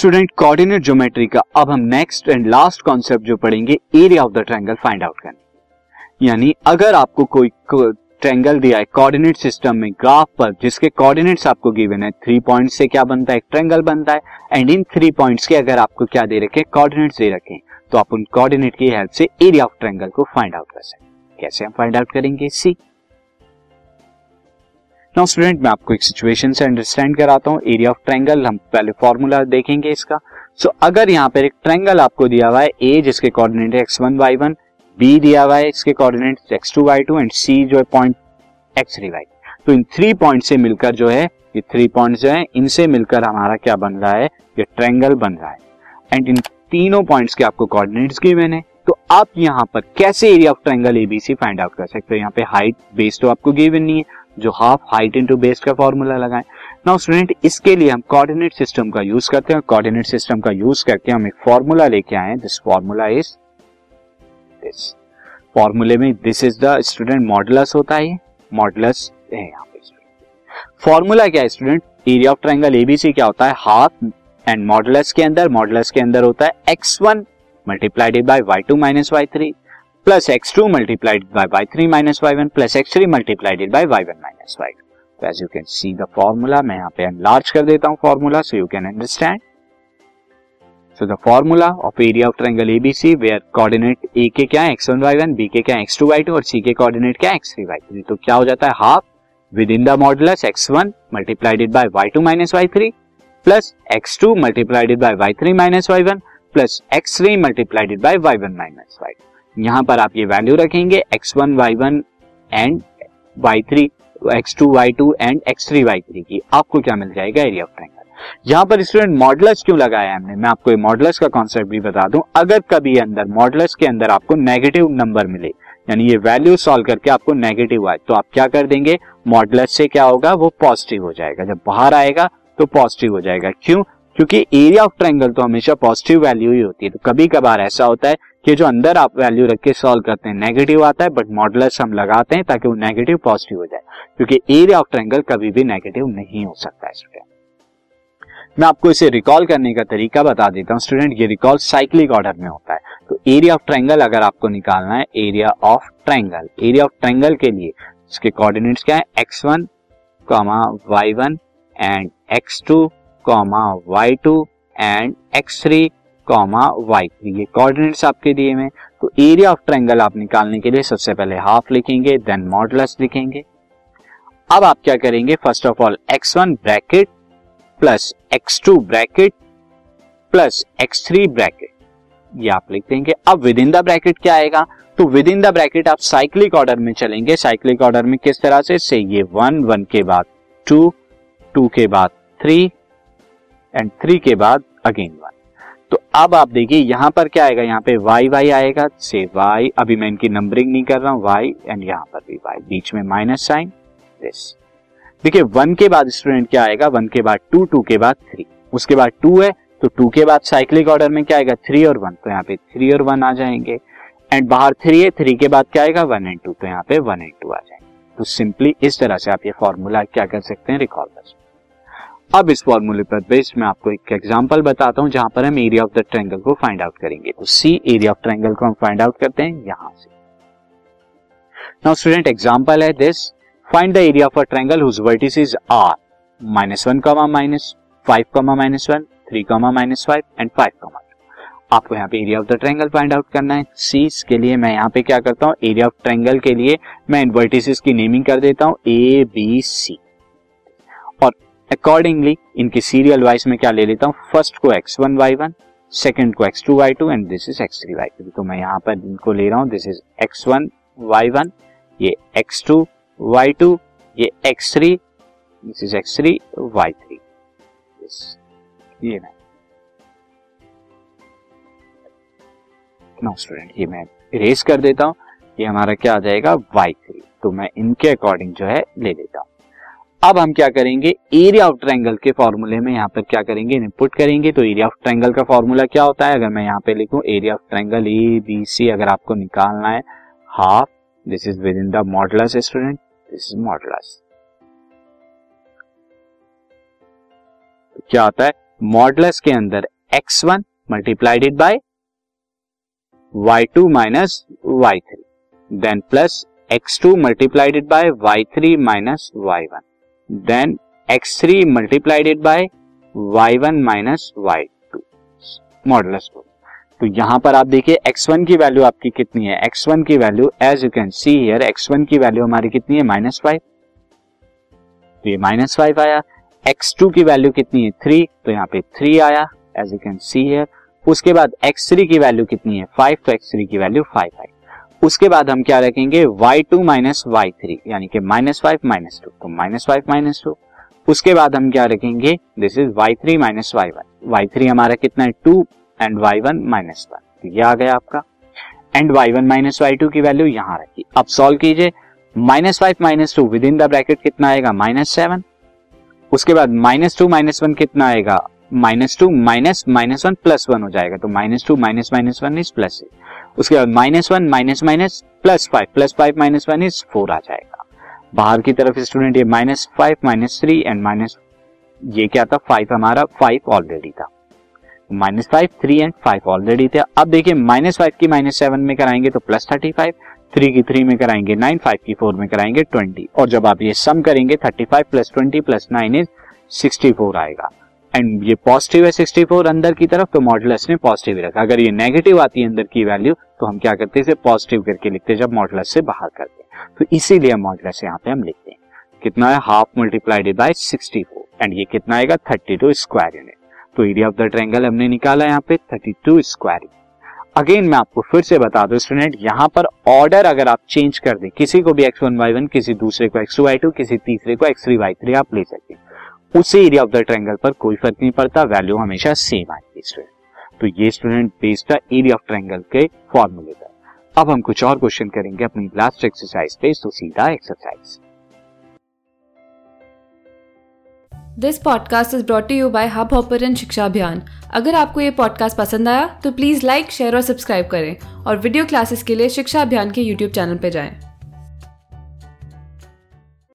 Student coordinate geometry का। अब हम नेक्स्ट एंड लास्ट कॉन्सेप्ट जो पढ़ेंगे area of the triangle find out करने। यानी अगर आपको कोई को, ट्रायंगल दिया है कोऑर्डिनेट सिस्टम में ग्राफ पर जिसके कोऑर्डिनेट्स आपको गिवन है थ्री पॉइंट से क्या बनता है? ट्रायंगल बनता है। एंड इन थ्री पॉइंट्स के अगर आपको क्या दे रखे कोऑर्डिनेट्स दे रखे तो आप उन कोऑर्डिनेट की हेल्प से एरिया ऑफ़ ट्रायंगल को फाइंड आउट कर सकते कैसे हम फाइंड आउट करेंगे? सी नाउ स्टूडेंट मैं आपको एक सिचुएशन से अंडरस्टैंड कराता हूँ। एरिया ऑफ़ ट्रायंगल हम पहले फॉर्मूला देखेंगे इसका। सो so, अगर यहाँ पर एक ट्रायंगल आपको दिया हुआ है ए जिसके कोऑर्डिनेट है X one Y one B दिया हुआ है इसके coordinate X two Y two and C जो है पॉइंट एक्स थ्री वाई तो इन थ्री पॉइंट से मिलकर जो है ये थ्री पॉइंट जो है इनसे मिलकर हमारा क्या बन रहा है ये ट्रायंगल बन रहा है। एंड इन तीनों पॉइंट्स के आपको कोऑर्डिनेट्स गिवन है। तो आप यहाँ पर कैसे area of triangle ABC find out कर सकते हो? यहाँ पे हाइट बेस तो आपको गिवन नहीं है। जो हाफ़ हाइट इंटू बेस का फॉर्मूला लगाएँ। नाउ स्टूडेंट इसके लिए हम कोऑर्डिनेट सिस्टम का यूज़ करते हैं। कोऑर्डिनेट सिस्टम का यूज़ करके हम एक फॉर्मूला लेके आए दिस फॉर्मूला इज़ दिस फॉर्मूले में this is the student modulus होता है। मॉडुलस है यहाँ पे फॉर्मूला क्या है student area of triangle ABC क्या होता है? हाफ़ एंड मॉडुलस के अंदर मॉडुलस के अंदर होता है X one multiplied by Y two minus Y three plus X two multiplied by Y three minus Y one plus X three multiplied by Y one minus Y two as you can see the formula मैं यहाँ पे enlarge कर देता हूँ formula so you can understand so the formula of area of triangle ABC where coordinate A के क्या है? X one Y one B के क्या है? एक्स टू वाई टू और सी के कोऑर्डिनेट क्या है? एक्स थ्री वाई थ्री तो क्या हो जाता है? Half within the modulus X one multiplied by Y two minus Y three plus X two multiplied by Y three minus Y one plus X three multiplied by Y one minus Y यहाँ पर आप ये value रखेंगे X one Y one and Y three X two Y two and X three Y three की। आपको क्या मिल जाएगा area of triangle यहाँ पर स्टूडेंट मॉडलस क्यों लगाया हमने? मैं आपको मॉडलस का कॉन्सेप्ट भी बता दूँ। अगर कभी अंदर मॉडलस के अंदर आपको नेगेटिव नंबर मिले, यानी ये वैल्यू सॉल्व करके आपको नेगेटिव आए तो आप क्या कर देंगे? मॉडलस से क्या होगा? वो पॉजिटिव हो जाएगा। जब बाहर आएगा तो पॉजिटिव हो जाएगा। क्यों? क्योंकि एरिया ऑफ़ ट्रायंगल तो हमेशा पॉजिटिव वैल्यू ही होती है। तो कभी कभार ऐसा होता है कि जो अंदर आप वैल्यू रख के सॉल्व करते हैं नेगेटिव आता है बट मॉडलस हम लगाते हैं ताकि वो नेगेटिव पॉजिटिव हो जाए, क्योंकि एरिया ऑफ़ ट्रायंगल कभी भी नेगेटिव नहीं हो सकता है स्टूडेंट मैं आपको इसे रिकॉल करने का तरीका बता देता हूँ स्टूडेंट ये रिकॉल साइक्लिक ऑर्डर में होता है। तो एरिया ऑफ़ ट्रायंगल अगर आपको निकालना है area of triangle area of triangle के लिए, इसके कोऑर्डिनेट्स क्या है? X one comma Y one and X two comma Y two and X three comma Y three ये कोऑर्डिनेट्स आपके दिए हुए तो एरिया ऑफ़ ट्रायंगल आप निकालने के लिए सबसे पहले हाफ़ लिखेंगे देन मॉडुलस लिखेंगे। अब आप क्या करेंगे? First of all X one bracket plus X two bracket plus X three bracket ये आप लिख देंगे अब विद इन द ब्रैकेट क्या आएगा? तो विद इन द ब्रैकेट आप साइक्लिक ऑर्डर में चलेंगे। साइक्लिक ऑर्डर में किस तरह से? से ये वन वन के बाद टू टू के बाद थ्री एंड थ्री के बाद अगेन वन तो अब आप देखिए, यहाँ पर क्या आएगा? यहाँ पे वाई वाई आएगा। से वाई अभी मैं इनकी नंबरिंग नहीं कर रहा हूँ वाई एंड यहाँ पर भी वाई बीच में माइनस साइन दिस देखिए वन के बाद स्टूडेंट क्या आएगा? वन के बाद टू टू के बाद थ्री उसके बाद टू है तो टू के बाद साइक्लिक ऑर्डर में क्या आएगा? थ्री और वन तो यहाँ पे थ्री और वन आ जाएँगे. एंड बाहर थ्री है थ्री के बाद क्या आएगा? वन एंड टू तो यहाँ पे वन एंड टू आ जाएँगे. तो सिंपली इस तरह से आप ये फॉर्मूला क्या कर सकते हैं? रिकॉल कर सकते अब इस फॉर्मूले पर बेस्ड मैं आपको एक एग्जांपल बताता हूँ, जहाँ पर हम एरिया ऑफ़ द ट्रायंगल को फाइंड आउट करेंगे। तो सी एरिया ऑफ़ ट्रायंगल को हम फाइंड आउट करते हैं, यहाँ से। नाउ स्टूडेंट एग्जांपल है this find the area of a triangle whose vertices are minus one comma minus five comma minus one three comma minus five and five comma आपको यहाँ पे area of the triangle find out करना है। सी के लिए मैं यहाँ पे क्या करता हूँ? एरिया ऑफ़ ट्रायंगल के लिए मैं इन वर्टिसेस की नेमिंग कर देता हूँ ए बी सी और अकॉर्डिंगली इनके सीरियल वाइज में क्या ले लेता हूँ? फ़र्स्ट को X one Y one second को X two Y two and this is X three Y three तो मैं यहाँ पर इनको ले रहा हूँ। This is X one Y one ये एक्स टू वाई टू ये X three this is X three Y three ये मैं। नो स्टूडेंट ये मैं इरेज कर देता हूँ। ये हमारा क्या आ जाएगा? वाई थ्री तो मैं इनके अकॉर्डिंग जो है ले लेता हूँ। अब हम क्या करेंगे? एरिया ऑफ़ ट्रायंगल के फॉर्मूले में यहाँ पर क्या करेंगे? इनपुट करेंगे। तो एरिया ऑफ़ ट्रायंगल का फॉर्मूला क्या होता है? अगर मैं यहाँ पे लिखूं area of triangle A B C अगर आपको निकालना है half this is within the modulus student this is modulus क्या होता है? मॉडलस के अंदर X one multiplied by Y two minus Y three then plus X two multiplied by Y three minus Y one then X three multiplied by Y one minus Y two model तो यहाँ पर आप देखिए x1 की value आपकी कितनी है? x1 की value as you can see here x1 की वैल्यू हमारी कितनी है? माइनस फाइव तो ये माइनस फाइव आया। x2 की वैल्यू कितनी है? थ्री तो यहाँ पे थ्री आया as you can see here उसके बाद x3 की वैल्यू कितनी है? फाइव तो x3 की वैल्यू फाइव आई। उसके बाद हम क्या रखेंगे? Y2 to minus Y three यानी कि माइनस फाइव माइनस टू तो माइनस फाइव माइनस टू उसके बाद हम क्या रखेंगे? This is Y three minus Y one Y three हमारा कितना है? Two and Y one minus one तो ये आ गया आपका. And Y one minus Y two की वैल्यू यहाँ रखी अब सॉल्व कीजिए. Minus five minus two within the bracket कितना आएगा? माइनस सेवन उसके बाद माइनस टू माइनस वन कितना आएगा? Minus two minus minus one plus one हो जाएगा. तो minus two minus minus one is plus उसके बाद minus one minus minus plus five plus five minus one is four आ जाएगा। बाहर की तरफ़ स्टूडेंट ये minus five minus three and minus ये क्या था? फाइव हमारा फाइव ऑलरेडी था। Minus five three and five already थे। अब देखिए माइनस फाइव की माइनस सेवन में कराएँगे तो प्लस थर्टी फाइव थ्री की थ्री में कराएँगे नाइन फाइव की फोर में कराएँगे ट्वेंटी और जब आप ये सम करेंगे thirty five plus twenty plus nine is sixty four आएगा। एंड ये पॉजिटिव है सिक्सटी फोर अंदर की तरफ़ तो मॉडुलस ने पॉजिटिव ही रखा। अगर ये नेगेटिव आती है अंदर की वैल्यू तो हम क्या करते हैं, इसे पॉजिटिव करके लिखते हैं, जब मॉडुलस से बाहर करते हैं। तो इसीलिए मॉडुलस यहाँ पे हम लिखते हैं। कितना है? Half multiplied by sixty four and ये कितना आएगा? थर्टी टू स्क्वायर यूनिट तो एरिया ऑफ़ द ट्रायंगल हमने निकाला यहाँ पे 32 स्क्वायर अगेन मैं आपको फिर से बता दूँ स्टूडेंट यहाँ पर ऑर्डर अगर आप चेंज कर दें, किसी को भी एक्स वन वाई वन किसी दूसरे को एक्स टू वाई टू किसी तीसरे को एक्स थ्री वाई थ्री आप ले सकते हैं। उसी एरिया ऑफ़ द ट्रायंगल पर कोई फ़र्क नहीं पड़ता वैल्यू हमेशा सेम आएगी स्टूडेंट तो ये student based area of triangle के फॉर्मूले पर अब हम कुछ और क्वेश्चन करेंगे अपनी लास्ट एक्सरसाइज पे तो सीधा exercise this podcast is brought you by hub hopper शिक्षा अभियान अगर आपको ये पॉडकास्ट पसंद आया तो प्लीज़ लाइक शेयर और सब्सक्राइब करें। और वीडियो क्लासेस के लिए शिक्षा अभियान के यूट्यूब चैनल पर जाएँ।